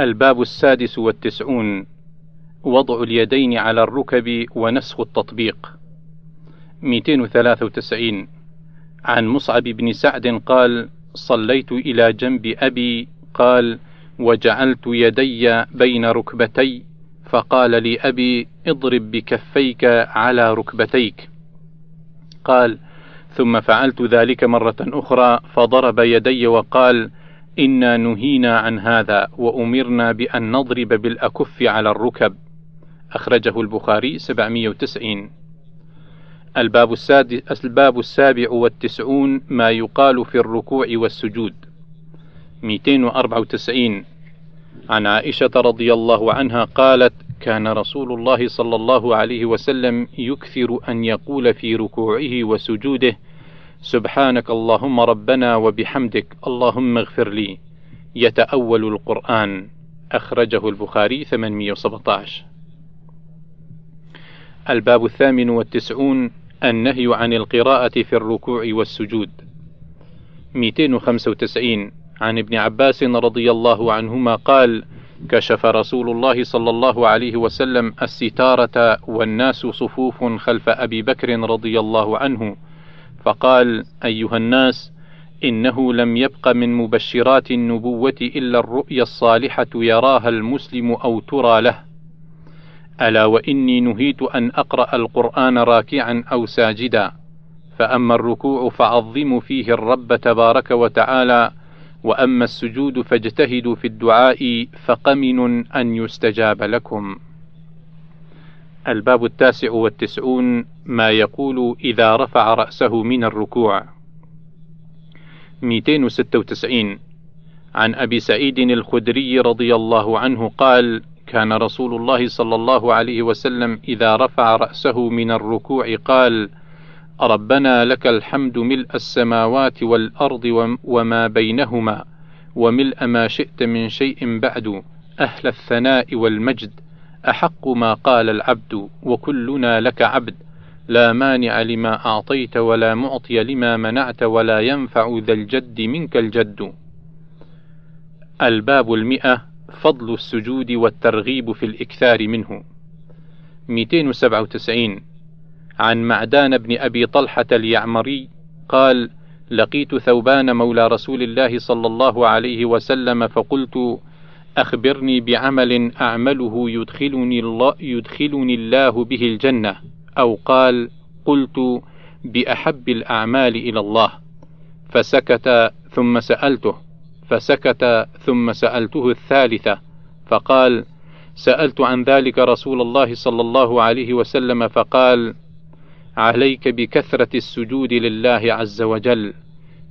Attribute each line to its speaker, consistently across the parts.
Speaker 1: الباب السادس والتسعون وضع اليدين على الركب ونسخ التطبيق. 293 عن مصعب بن سعد قال صليت إلى جنب أبي قال وجعلت يدي بين ركبتي فقال لي أبي اضرب بكفيك على ركبتيك قال ثم فعلت ذلك مرة أخرى فضرب يدي وقال إنا نهينا عن هذا وأمرنا بأن نضرب بالأكف على الركب. أخرجه البخاري 790 الباب السادس الباب السابع والتسعون ما يقال في الركوع والسجود. 294 عن عائشة رضي الله عنها قالت كان رسول الله صلى الله عليه وسلم يكثر أن يقول في ركوعه وسجوده سبحانك اللهم ربنا وبحمدك اللهم اغفر لي. يتأول القرآن. أخرجه البخاري 817 الباب الثامن والتسعون. النهي عن القراءة في الركوع والسجود. 295 عن ابن عباس رضي الله عنهما قال كشف رسول الله صلى الله عليه وسلم الستارة والناس صفوف خلف أبي بكر رضي الله عنه. فقال أيها الناس إنه لم يبق من مبشرات النبوة إلا الرؤيا الصالحة يراها المسلم أو ترى له ألا وإني نهيت أن أقرأ القرآن راكعا أو ساجدا فأما الركوع فعظموا فيه الرب تبارك وتعالى وأما السجود فاجتهدوا في الدعاء فقمن أن يستجاب لكم. الباب التاسع والتسعون ما يقول إذا رفع رأسه من الركوع. 296 عن أبي سعيد الخدري رضي الله عنه قال: كان رسول الله صلى الله عليه وسلم إذا رفع رأسه من الركوع قال: ربنا لك الحمد ملء السماوات والأرض وما بينهما وملء ما شئت من شيء بعد أهل الثناء والمجد أحق ما قال العبد وكلنا لك عبد لا مانع لما أعطيت ولا معطي لما منعت ولا ينفع ذا الجد منك الجد. الباب المئة فضل السجود والترغيب في الإكثار منه. 297 عن معدان بن أبي طلحة اليعمري قال: لقيت ثوبان مولى رسول الله صلى الله عليه وسلم فقلت: أخبرني بعمل أعمله يدخلني الله, يدخلني الله به الجنة، أو قال: قلت: بأحب الأعمال إلى الله، فسكت ثم سألته، فسكت ثم سألته الثالثة، فقال: سألت عن ذلك رسول الله صلى الله عليه وسلم فقال: عليك بكثرة السجود لله عز وجل،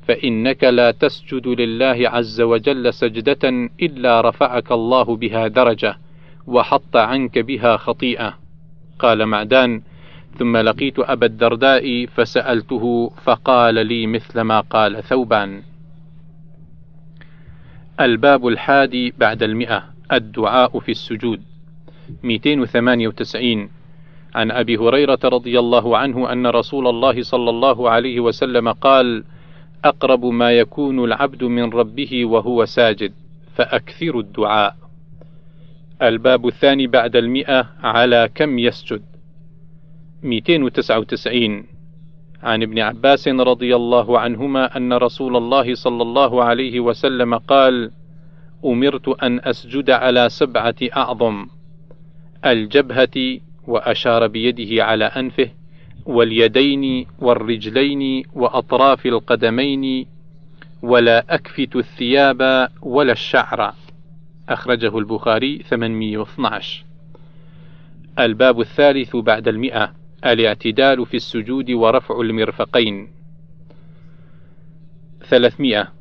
Speaker 1: فإنك لا تسجد لله عز وجل سجدة إلا رفعك الله بها درجة، وحط عنك بها خطيئة. قال معدان: ثم لقيت أبا الدرداء فسألته فقال لي مثل ما قال ثوبان. الباب الحادي بعد المئة الدعاء في السجود 298 عن أبي هريرة رضي الله عنه أن رسول الله صلى الله عليه وسلم قال أقرب ما يكون العبد من ربه وهو ساجد فاكثروا الدعاء. الباب الثاني بعد المئة على كم يسجد؟ 299 عن ابن عباس رضي الله عنهما أن رسول الله صلى الله عليه وسلم قال أمرت أن أسجد على سبعة أعظم الجبهة وأشار بيده على أنفه واليدين والرجلين وأطراف القدمين ولا أكفت الثياب ولا الشعر. أخرجه البخاري 812 الباب الثالث بعد المئة. الاعتدال في السجود ورفع المرفقين. 300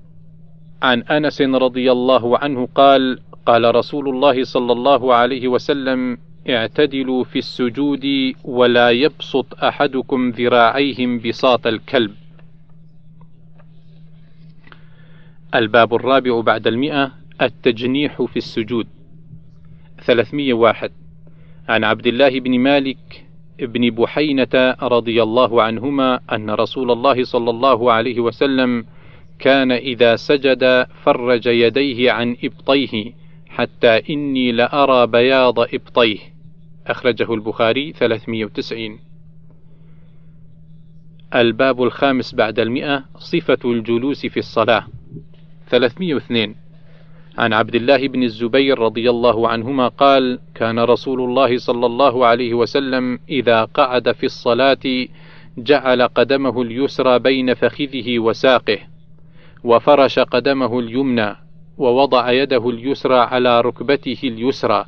Speaker 1: عن أنس رضي الله عنه قال قال رسول الله صلى الله عليه وسلم اعتدلوا في السجود ولا يبسط أحدكم ذراعيهم بساط الكلب. الباب الرابع بعد المئة التجنيح في السجود. 301 عن عبد الله بن مالك بن بحينة رضي الله عنهما أن رسول الله صلى الله عليه وسلم كان إذا سجد فرج يديه عن إبطيه. حتى إني لأرى بياض إبطيه. أخرجه البخاري 390 الباب الخامس بعد المئة صفة الجلوس في الصلاة. 302 عن عبد الله بن الزبير رضي الله عنهما قال كان رسول الله صلى الله عليه وسلم إذا قعد في الصلاة جعل قدمه اليسرى بين فخذه وساقه وفرش قدمه اليمنى ووضع يده اليسرى على ركبته اليسرى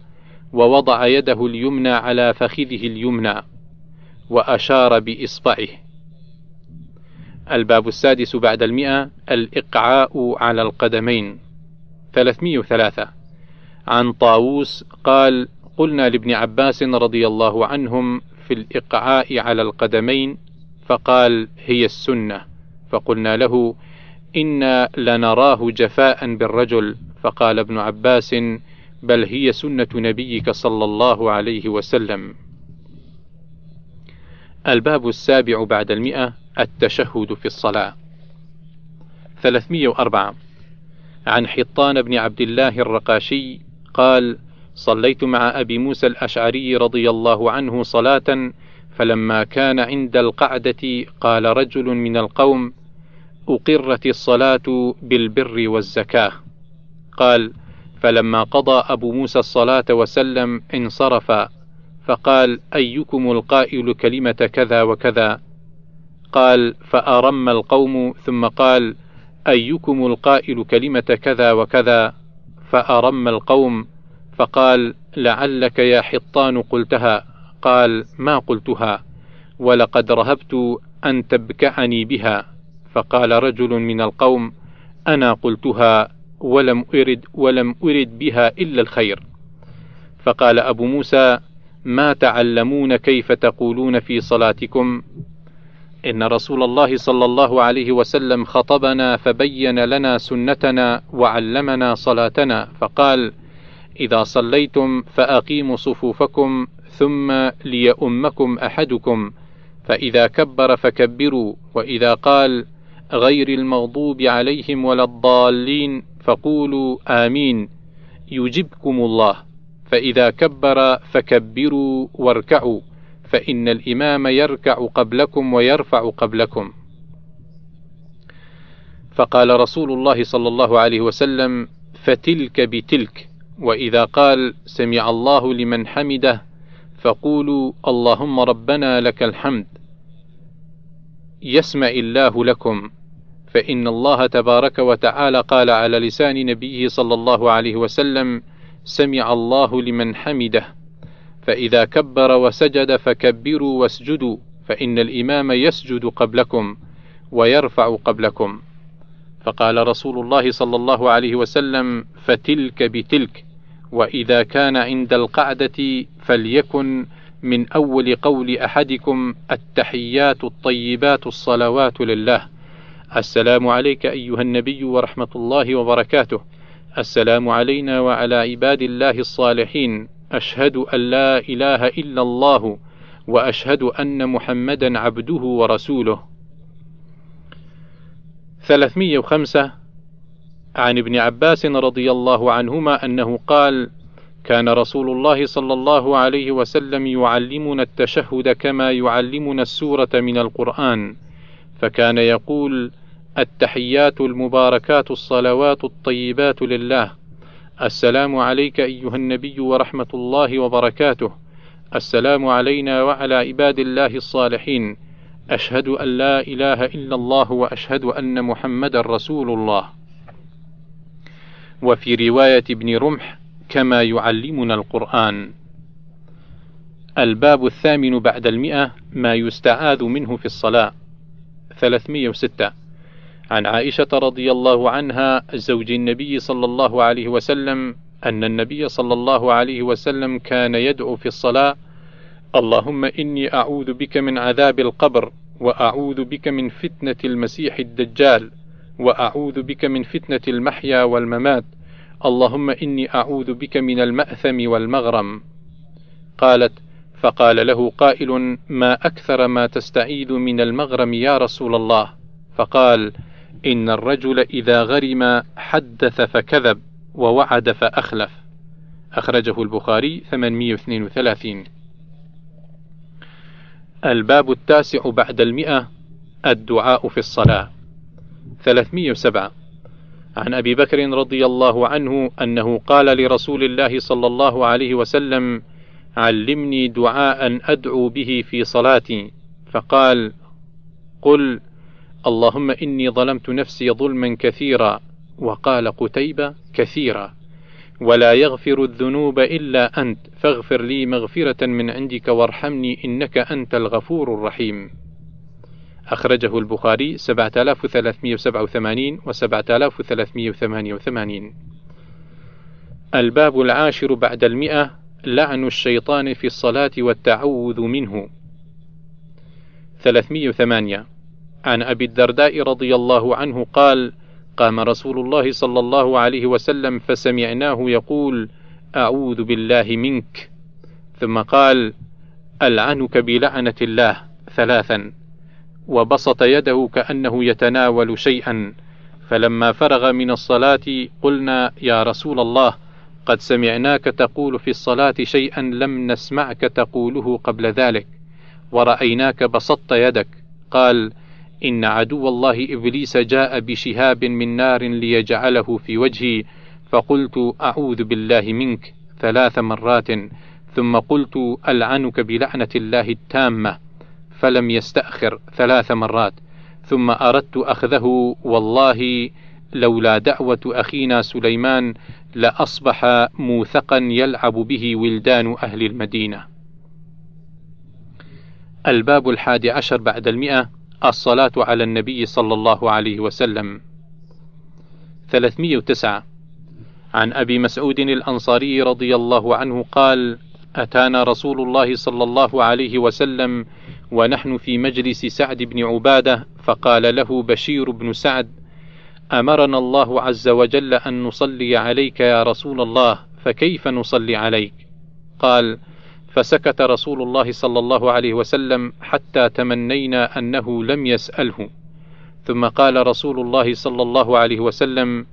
Speaker 1: ووضع يده اليمنى على فخذه اليمنى وأشار بإصبعه. الباب السادس بعد المئة الإقعاء على القدمين. 303 عن طاووس قال قلنا لابن عباس رضي الله عنهم في الإقعاء على القدمين فقال هي السنة. فقلنا له إنا لنراه جفاء بالرجل فقال ابن عباس بل هي سنة نبيك صلى الله عليه وسلم. الباب السابع بعد المئة التشهد في الصلاة. 304 عن حطان بن عبد الله الرقاشي قال صليت مع أبي موسى الأشعري رضي الله عنه صلاة فلما كان عند القعدة قال رجل من القوم أقرت الصلاة بالبر والزكاة. قال فلما قضى أبو موسى الصلاة وسلم انصرف فقال أيكم القائل كلمة كذا وكذا؟ قال فأرم القوم ثم قال أيكم القائل كلمة كذا وكذا؟ فأرم القوم فقال لعلك يا حطان قلتها؟ قال ما قلتها ولقد رهبت أن تبكعني بها. فقال رجل من القوم أنا قلتها ولم أرد ولم أرد بها إلا الخير. فقال أبو موسى ما تعلمون كيف تقولون في صلاتكم؟ إن رسول الله صلى الله عليه وسلم خطبنا فبين لنا سنتنا وعلمنا صلاتنا فقال إذا صليتم فأقيموا صفوفكم ثم ليؤمكم أحدكم فإذا كبر فكبروا وإذا قال غير المغضوب عليهم ولا الضالين فقولوا آمين يجبكم الله فإذا كبر فكبروا واركعوا فإن الإمام يركع قبلكم ويرفع قبلكم. فقال رسول الله صلى الله عليه وسلم: فتلك بتلك، وإذا قال سمع الله لمن حمده فقولوا اللهم ربنا لك الحمد. يسمع الله لكم، فإن الله تبارك وتعالى قال على لسان نبيه صلى الله عليه وسلم: سمع الله لمن حمده. فإذا كبر وسجد فكبروا واسجدوا فإن الإمام يسجد قبلكم ويرفع قبلكم فقال رسول الله صلى الله عليه وسلم فتلك بتلك وإذا كان عند القعدة فليكن من أول قول أحدكم التحيات الطيبات الصلوات لله السلام عليك أيها النبي ورحمة الله وبركاته. السلام علينا وعلى عباد الله الصالحين. أشهد أن لا إله إلا الله وأشهد أن محمدا عبده ورسوله. 305 عن ابن عباس رضي الله عنهما أنه قال كان رسول الله صلى الله عليه وسلم يعلمنا التشهد كما يعلمنا السورة من القرآن. فكان يقول التحيات المباركات الصلوات الطيبات لله. السلام عليك أيها النبي ورحمة الله وبركاته. السلام علينا وعلى عباد الله الصالحين. أشهد أن لا إله إلا الله وأشهد أن محمدا رسول الله. وفي رواية ابن رمح كما يعلمنا القرآن. الباب الثامن بعد المئة ما يستعاذ منه في الصلاة. 306 عن عائشة رضي الله عنها زوج النبي صلى الله عليه وسلم أن النبي صلى الله عليه وسلم كان يدعو في الصلاة: اللهم إني أعوذ بك من عذاب القبر، وأعوذ بك من فتنة المسيح الدجال، وأعوذ بك من فتنة المحيا والممات، اللهم إني أعوذ بك من المأثم والمغرم. قالت: فقال له قائل: ما أكثر ما تستعيذ من المغرم يا رسول الله؟ فقال: إن الرجل إذا غرم حدث فكذب ووعد فأخلف. أخرجه البخاري 832 الباب التاسع بعد المئة الدعاء في الصلاة. 307 عن أبي بكر رضي الله عنه أنه قال لرسول الله صلى الله عليه وسلم علمني دعاء أدعو به في صلاتي. فقال قل اللهم إني ظلمت نفسي ظلما كثيرا وقال قتيبة كثيرا. ولا يغفر الذنوب إلا أنت فاغفر لي مغفرة من عندك وارحمني إنك أنت الغفور الرحيم. أخرجه البخاري 7387 و 7388 الباب العاشر بعد المئة لعن الشيطان في الصلاة والتعوذ منه. 308 عن أبي الدرداء رضي الله عنه قال قام رسول الله صلى الله عليه وسلم فسمعناه يقول أعوذ بالله منك. ثم قال ألعنك بلعنة الله ثلاثا. وبسط يده كأنه يتناول شيئا. فلما فرغ من الصلاة قلنا يا رسول الله قد سمعناك تقول في الصلاة شيئا لم نسمعك تقوله قبل ذلك. ورأيناك بسطت يدك. قال إن عدو الله إبليس جاء بشهاب من نار ليجعله في وجهي فقلت أعوذ بالله منك ثلاث مرات ثم قلت ألعنك بلعنة الله التامة فلم يستأخر ثلاث مرات ثم أردت أخذه والله لولا دعوة أخينا سليمان لأصبح موثقا يلعب به ولدان أهل المدينة. الباب الحادي عشر بعد المئة الصلاة على النبي صلى الله عليه وسلم. 309 عن أبي مسعود الأنصاري رضي الله عنه قال: أتانا رسول الله صلى الله عليه وسلم ونحن في مجلس سعد بن عبادة فقال له بشير بن سعد: أمرنا الله عز وجل أن نصلي عليك يا رسول الله فكيف نصلي عليك؟ قال: فسكت رسول الله صلى الله عليه وسلم حتى تمنينا أنه لم يسأله، ثم قال رسول الله صلى الله عليه وسلم: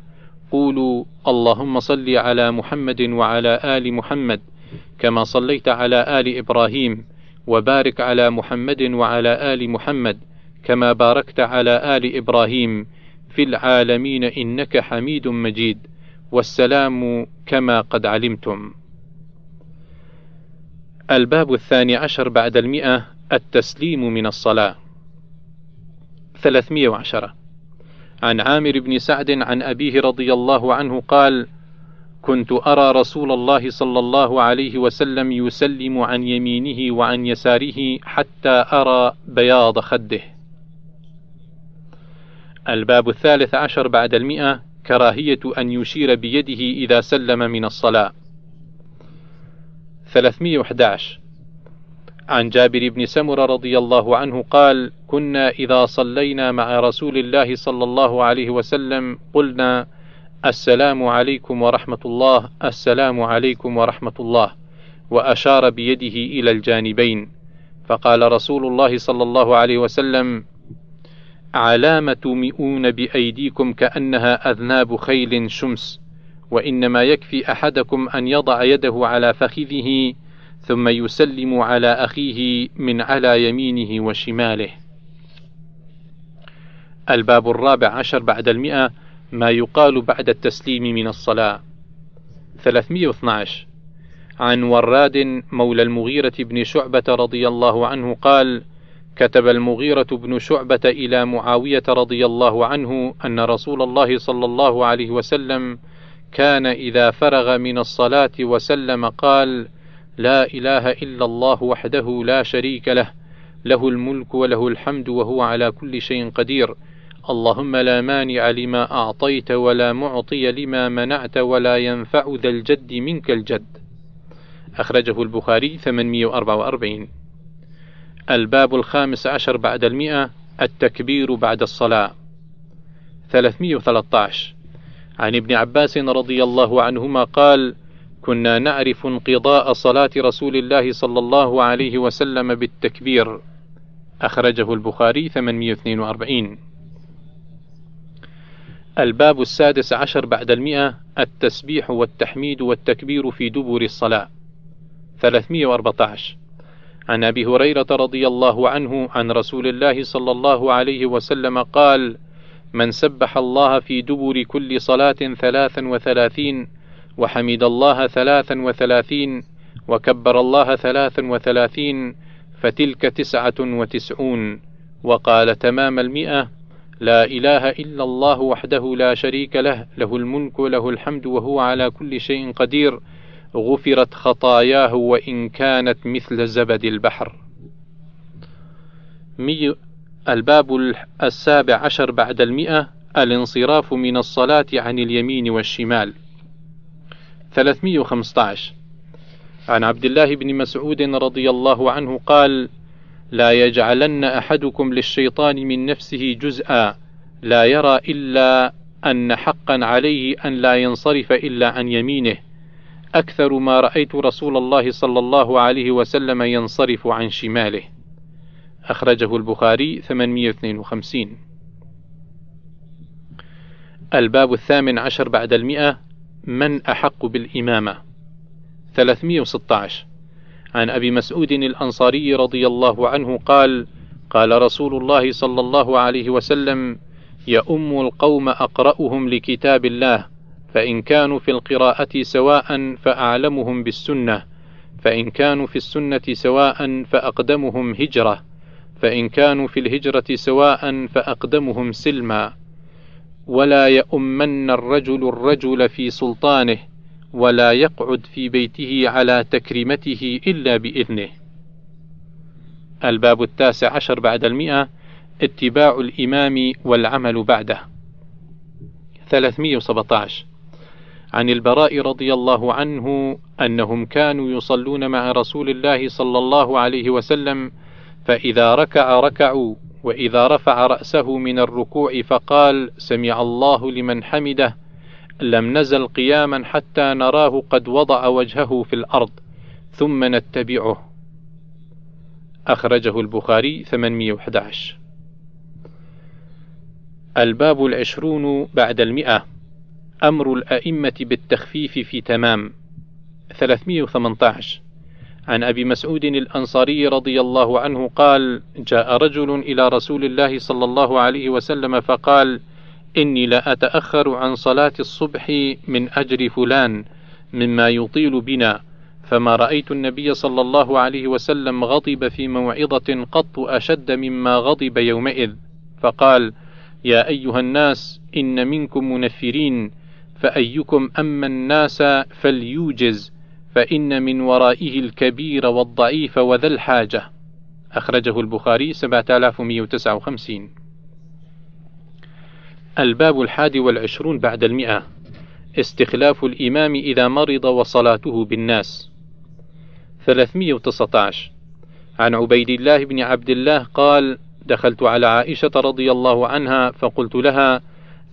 Speaker 1: قولوا اللهم صل على محمد وعلى آل محمد كما صليت على آل إبراهيم وبارك على محمد وعلى آل محمد كما باركت على آل إبراهيم في العالمين إنك حميد مجيد والسلام كما قد علمتم. الباب الثاني عشر بعد المئة التسليم من الصلاة 310 عن عامر بن سعد عن أبيه رضي الله عنه قال كنت أرى رسول الله صلى الله عليه وسلم يسلم عن يمينه وعن يساره حتى أرى بياض خده. الباب الثالث عشر بعد المئة كراهية أن يشير بيده إذا سلم من الصلاة. 311 عن جابر بن سمرة رضي الله عنه قال: كنا إذا صلينا مع رسول الله صلى الله عليه وسلم قلنا: السلام عليكم ورحمة الله السلام عليكم ورحمة الله وأشار بيده إلى الجانبين. فقال رسول الله صلى الله عليه وسلم علام تومئون بأيديكم كأنها أذناب خيل شمس وإنما يكفي أحدكم أن يضع يده على فخذه ثم يسلم على أخيه من على يمينه وشماله. الباب الرابع عشر بعد المئة ما يقال بعد التسليم من الصلاة. 312 عن وراد مولى المغيرة بن شعبة رضي الله عنه قال كتب المغيرة بن شعبة إلى معاوية رضي الله عنه أن رسول الله صلى الله عليه وسلم كان إذا فرغ من الصلاة وسلم قال لا إله إلا الله وحده لا شريك له له الملك وله الحمد وهو على كل شيء قدير. اللهم لا مانع لما أعطيت ولا معطي لما منعت ولا ينفع ذا الجد منك الجد. أخرجه البخاري 844 الباب الخامس عشر بعد المئة التكبير بعد الصلاة. 313 عن ابن عباس رضي الله عنهما قال كنا نعرف انقضاء صلاة رسول الله صلى الله عليه وسلم بالتكبير أخرجه البخاري 842 الباب السادس عشر بعد المئة التسبيح والتحميد والتكبير في دبر الصلاة. 314 عن أبي هريرة رضي الله عنه عن رسول الله صلى الله عليه وسلم قال من سبح الله في دبر كل صلاة ثلاثا وثلاثين وحمد الله ثلاثا وثلاثين وكبر الله ثلاثا وثلاثين فتلك تسعة وتسعون. وقال تمام المئة لا إله إلا الله وحده لا شريك له له الملك وله الحمد وهو على كل شيء قدير. غفرت خطاياه وإن كانت مثل زبد البحر. الباب السابع عشر بعد المئة الانصراف من الصلاة عن اليمين والشمال. 315 عن عبد الله بن مسعود رضي الله عنه قال لا يجعلن أحدكم للشيطان من نفسه جزءا لا يرى إلا أن حقا عليه أن لا ينصرف إلا عن يمينه. أكثر ما رأيت رسول الله صلى الله عليه وسلم ينصرف عن شماله. أخرجه البخاري 852 الباب الثامن عشر بعد المئة من أحق بالإمامة. 316 عن أبي مسعود الأنصاري رضي الله عنه قال قال رسول الله صلى الله عليه وسلم يؤم القوم أقرأهم لكتاب الله فإن كانوا في القراءة سواء فأعلمهم بالسنة فإن كانوا في السنة سواء فأقدمهم هجرة. فإن كانوا في الهجرة سواء فأقدمهم سلما. ولا يؤمن الرجل الرجل في سلطانه ولا يقعد في بيته على تكريمته إلا بإذنه. الباب التاسع عشر بعد المئة اتباع الإمام والعمل بعده. 317 عن البراء رضي الله عنه أنهم كانوا يصلون مع رسول الله صلى الله عليه وسلم فإذا ركع ركعوا وإذا رفع رأسه من الركوع فقال سمع الله لمن حمده. لم نزل قياما حتى نراه قد وضع وجهه في الأرض ثم نتبعه. أخرجه البخاري 811 الباب العشرون بعد المئة. أمر الأئمة بالتخفيف في تمام. 318 عن أبي مسعود الأنصاري رضي الله عنه قال جاء رجل إلى رسول الله صلى الله عليه وسلم فقال إني لا أتأخر عن صلاة الصبح من أجر فلان مما يطيل بنا. فما رأيت النبي صلى الله عليه وسلم غضب في موعظة قط أشد مما غضب يومئذ. فقال يا أيها الناس إن منكم منفرين فأيكم أما الناس فليوجز. فإن من ورائه الكبير والضعيف وذا الحاجة. أخرجه البخاري 7159 الباب الحادي والعشرون بعد المئة. استخلاف الإمام إذا مرض وصلاته بالناس. 319 عن عبيد الله بن عبد الله قال دخلت على عائشة رضي الله عنها فقلت لها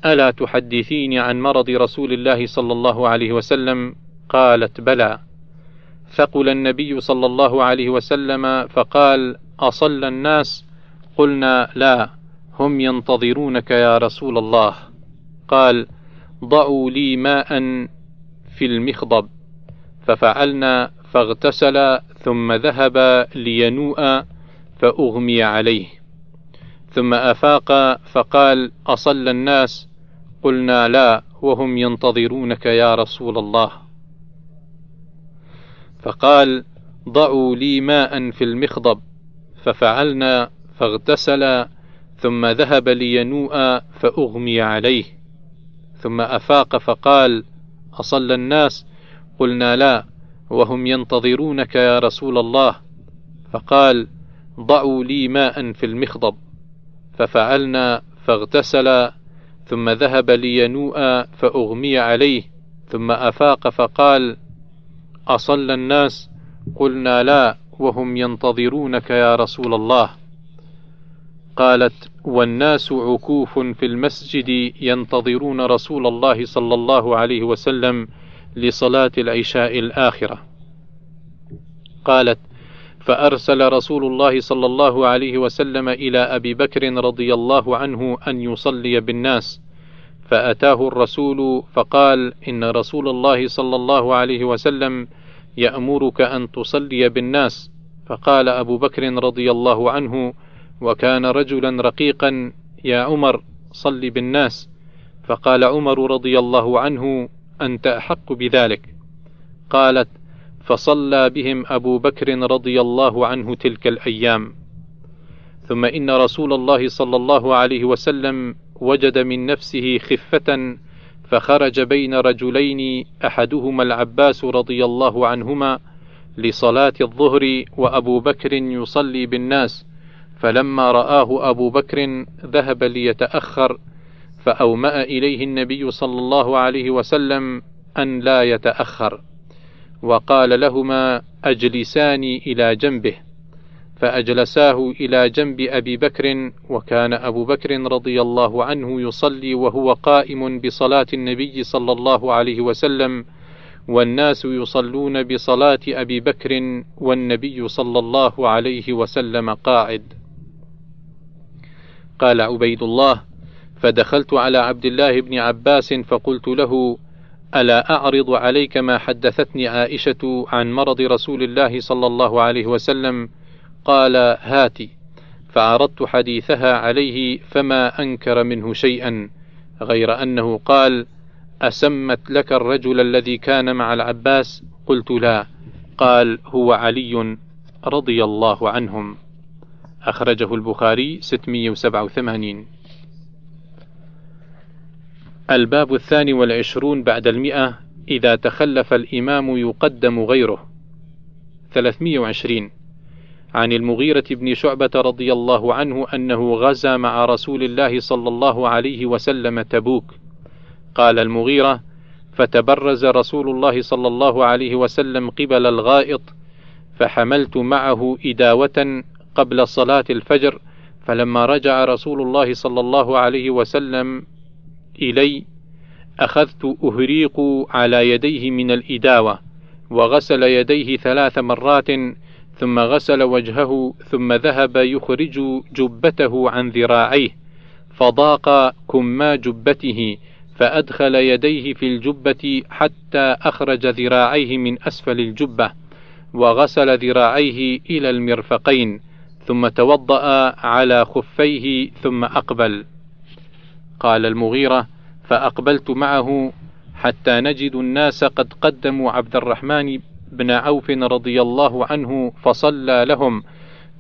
Speaker 1: ألا تحدثيني عن مرض رسول الله صلى الله عليه وسلم؟ قالت بلى. ثقل النبي صلى الله عليه وسلم فقال أصلى الناس؟ قلنا لا هم ينتظرونك يا رسول الله. قال ضعوا لي ماء في المخضب. ففعلنا فاغتسل ثم ذهب لينوء فأغمي عليه. ثم أفاق فقال أصلى الناس؟ قلنا لا وهم ينتظرونك يا رسول الله. فقال ضعوا لي ماء في المخضب. ففعلنا فاغتسل ثم ذهب لينوء فأغمي عليه. ثم أفاق فقال أصلى الناس؟ قلنا لا وهم ينتظرونك يا رسول الله. فقال ضعوا لي ماء في المخضب. ففعلنا فاغتسل ثم ذهب لينوء فأغمي عليه. ثم أفاق فقال أصلى الناس؟ قلنا لا وهم ينتظرونك يا رسول الله. قالت والناس عكوف في المسجد ينتظرون رسول الله صلى الله عليه وسلم لصلاة العشاء الآخرة. قالت فأرسل رسول الله صلى الله عليه وسلم إلى أبي بكر رضي الله عنه أن يصلي بالناس. فأتاه الرسول فقال إن رسول الله صلى الله عليه وسلم يأمرك أن تصلي بالناس. فقال أبو بكر رضي الله عنه وكان رجلا رقيقا يا عمر صل بالناس. فقال عمر رضي الله عنه أنت أحق بذلك. قالت فصلى بهم أبو بكر رضي الله عنه تلك الأيام. ثم إن رسول الله صلى الله عليه وسلم وجد من نفسه خفة فخرج بين رجلين أحدهما العباس رضي الله عنهما لصلاة الظهر وأبو بكر يصلي بالناس فلما رآه أبو بكر ذهب ليتأخر فأومأ إليه النبي صلى الله عليه وسلم أن لا يتأخر وقال لهما أجلساني إلى جنبه. فأجلساه إلى جنب أبي بكر وكان أبو بكر رضي الله عنه يصلي وهو قائم بصلاة النبي صلى الله عليه وسلم والناس يصلون بصلاة أبي بكر والنبي صلى الله عليه وسلم قاعد. قال عبيد الله: فدخلت على عبد الله بن عباس فقلت له: ألا أعرض عليك ما حدثتني عائشة عن مرض رسول الله صلى الله عليه وسلم؟ قال: هاتي. فعرضت حديثها عليه فما أنكر منه شيئا، غير أنه قال: أسمت لك الرجل الذي كان مع العباس؟ قلت لا. قال هو علي رضي الله عنهم. أخرجه البخاري 687 الباب الثاني والعشرون بعد المئة إذا تخلف الإمام يقدم غيره. 320 عن المغيرة بن شعبة رضي الله عنه أنه غزا مع رسول الله صلى الله عليه وسلم تبوك. قال المغيرة فتبرز رسول الله صلى الله عليه وسلم قبل الغائط فحملت معه إداوة قبل صلاة الفجر فلما رجع رسول الله صلى الله عليه وسلم إلي أخذت أهريق على يديه من الإداوة وغسل يديه ثلاث مرات ثم غسل وجهه ثم ذهب يخرج جبته عن ذراعيه فضاق كما جبته فأدخل يديه في الجبة حتى أخرج ذراعيه من أسفل الجبة، وغسل ذراعيه إلى المرفقين، ثم توضأ على خفيه ثم أقبل. قال المغيرة: فأقبلت معه حتى نجد الناس قد قدموا عبد الرحمن بن عوف رضي الله عنه فصلى لهم،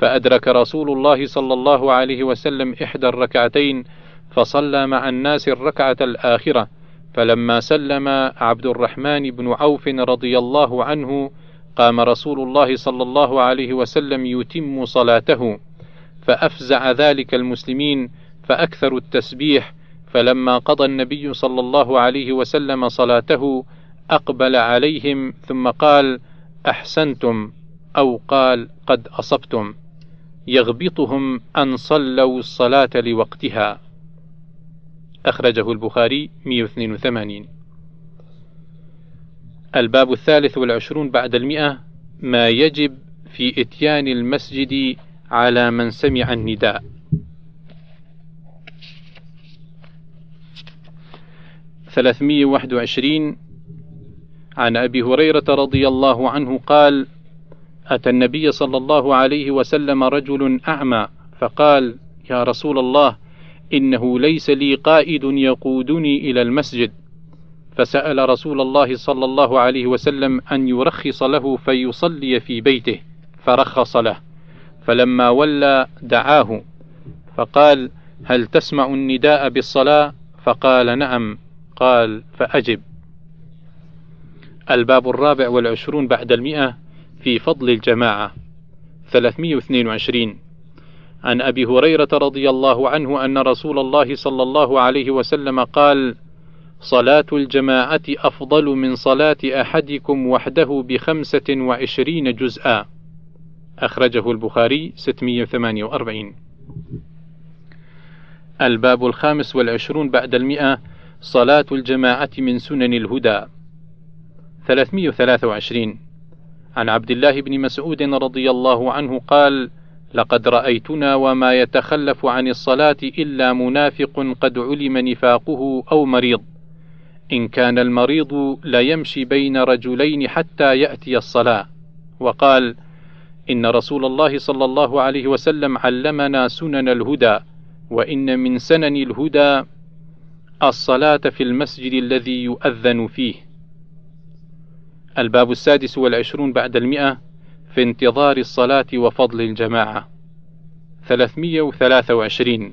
Speaker 1: فأدرك رسول الله صلى الله عليه وسلم إحدى الركعتين فصلى مع الناس الركعة الآخرة فلما سلم عبد الرحمن بن عوف رضي الله عنه قام رسول الله صلى الله عليه وسلم يتم صلاته فأفزع ذلك المسلمين فأكثروا التسبيح فلما قضى النبي صلى الله عليه وسلم صلاته أقبل عليهم ثم قال: أحسنتم أو قال قد أصبتم. يغبطهم أن صلوا الصلاة لوقتها. أخرجه البخاري 182 الباب الثالث والعشرون بعد المئة ما يجب في إتيان المسجد على من سمع النداء. ثلاثمية وعشرين عن أبي هريرة رضي الله عنه قال أتى النبي صلى الله عليه وسلم رجل أعمى فقال يا رسول الله إنه ليس لي قائد يقودني إلى المسجد. فسأل رسول الله صلى الله عليه وسلم أن يرخص له فيصلي في بيته فرخص له فلما ولى دعاه فقال هل تسمع النداء بالصلاة؟ فقال نعم. قال فأجب. الباب الرابع والعشرون بعد المئة في فضل الجماعة. 322 عن أبي هريرة رضي الله عنه أن رسول الله صلى الله عليه وسلم قال صلاة الجماعة أفضل من صلاة أحدكم وحده بخمسة وعشرين جزءا. أخرجه البخاري 648 الباب الخامس والعشرون بعد المئة صلاة الجماعة من سنن الهدى. 323 عن عبد الله بن مسعود رضي الله عنه قال: لقد رأيتنا وما يتخلف عن الصلاة إلا منافق قد علم نفاقه أو مريض. إن كان المريض ليمشي بين رجلين حتى يأتي الصلاة وقال إن رسول الله صلى الله عليه وسلم علمنا سنن الهدى وإن من سنن الهدى الصلاة في المسجد الذي يؤذن فيه الباب السادس والعشرون بعد المئة في انتظار الصلاة وفضل الجماعة. 323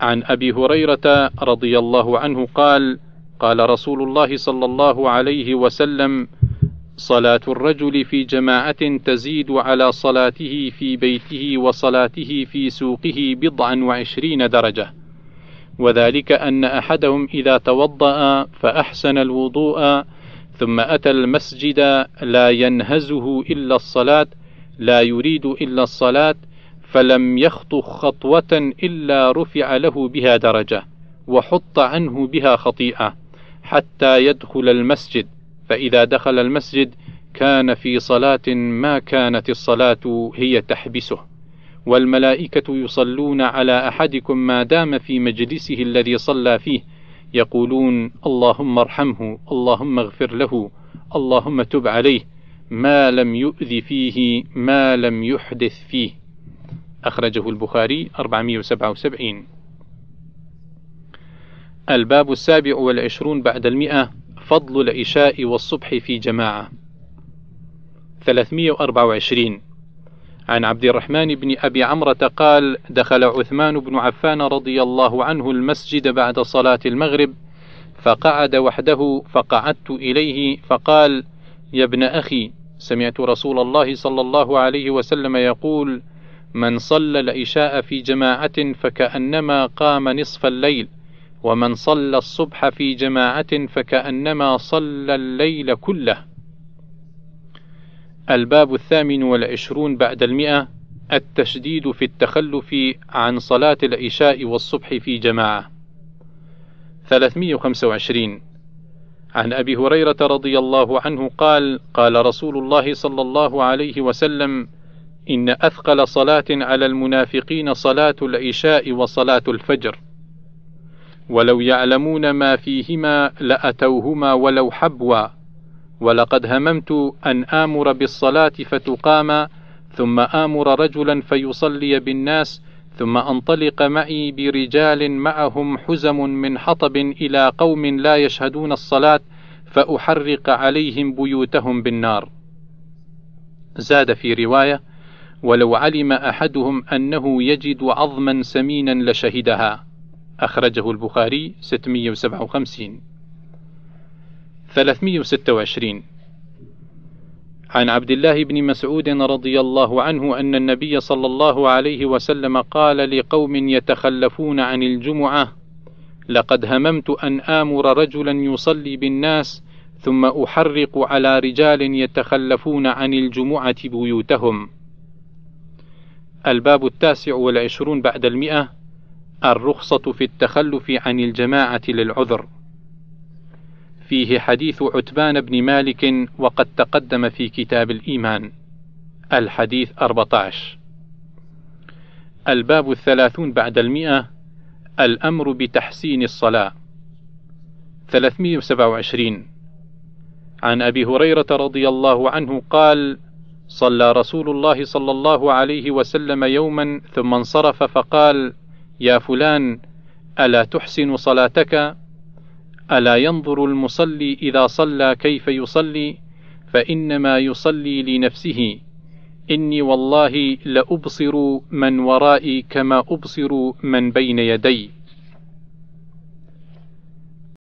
Speaker 1: عن أبي هريرة رضي الله عنه قال قال رسول الله صلى الله عليه وسلم صلاة الرجل في جماعة تزيد على صلاته في بيته وصلاته في سوقه بضعا وعشرين درجة. وذلك أن أحدهم إذا توضأ فأحسن الوضوء ثم أتى المسجد لا ينهزه إلا الصلاة لا يريد إلا الصلاة فلم يخط خطوة إلا رفع له بها درجة وحط عنه بها خطيئة حتى يدخل المسجد. فإذا دخل المسجد كان في صلاة ما كانت الصلاة هي تحبسه. والملائكة يصلون على أحدكم ما دام في مجلسه الذي صلى فيه يقولون اللهم ارحمه اللهم اغفر له اللهم تب عليه ما لم يؤذ فيه ما لم يحدث فيه. أخرجه البخاري 477 الباب السابع والعشرون بعد المئة فضل العشاء والصبح في جماعة. 324 عن عبد الرحمن بن أبي عمرة قال دخل عثمان بن عفان رضي الله عنه المسجد بعد صلاة المغرب فقعد وحده فقعدت إليه فقال يا ابن أخي سمعت رسول الله صلى الله عليه وسلم يقول من صلى العشاء في جماعة فكأنما قام نصف الليل ومن صلى الصبح في جماعة فكأنما صلى الليل كله الباب الثامن والعشرون بعد المئة التشديد في التخلف عن صلاة العشاء والصبح في جماعة. 325 عن أبي هريرة رضي الله عنه قال قال رسول الله صلى الله عليه وسلم إن أثقل صلاة على المنافقين صلاة العشاء وصلاة الفجر. ولو يعلمون ما فيهما لأتوهما ولو حبوا. ولقد هممت أن آمر بالصلاة فتقام ثم آمر رجلا فيصلي بالناس ثم أنطلق معي برجال معهم حزم من حطب إلى قوم لا يشهدون الصلاة فأحرق عليهم بيوتهم بالنار. زاد في رواية: ولو علم أحدهم أنه يجد عظما سمينا لشهدها. أخرجه البخاري 657 326 عن عبد الله بن مسعود رضي الله عنه أن النبي صلى الله عليه وسلم قال لقوم يتخلفون عن الجمعة: لقد هممت أن آمر رجلا يصلي بالناس ثم أحرق على رجال يتخلفون عن الجمعة بيوتهم. الباب التاسع والعشرون بعد المئة الرخصة في التخلف عن الجماعة للعذر. فيه حديث عتبان بن مالك وقد تقدم في كتاب الإيمان. الحديث 14 الباب الثلاثون بعد المئة. الأمر بتحسين الصلاة. 327 عن أبي هريرة رضي الله عنه قال صلى رسول الله صلى الله عليه وسلم يوما ثم انصرف فقال يا فلان ألا تحسن صلاتك؟ ألا ينظر المصلي إذا صلى كيف يصلي؟ فإنما يصلي لنفسه. إني والله لأبصر من ورائي كما أبصر من بين يدي.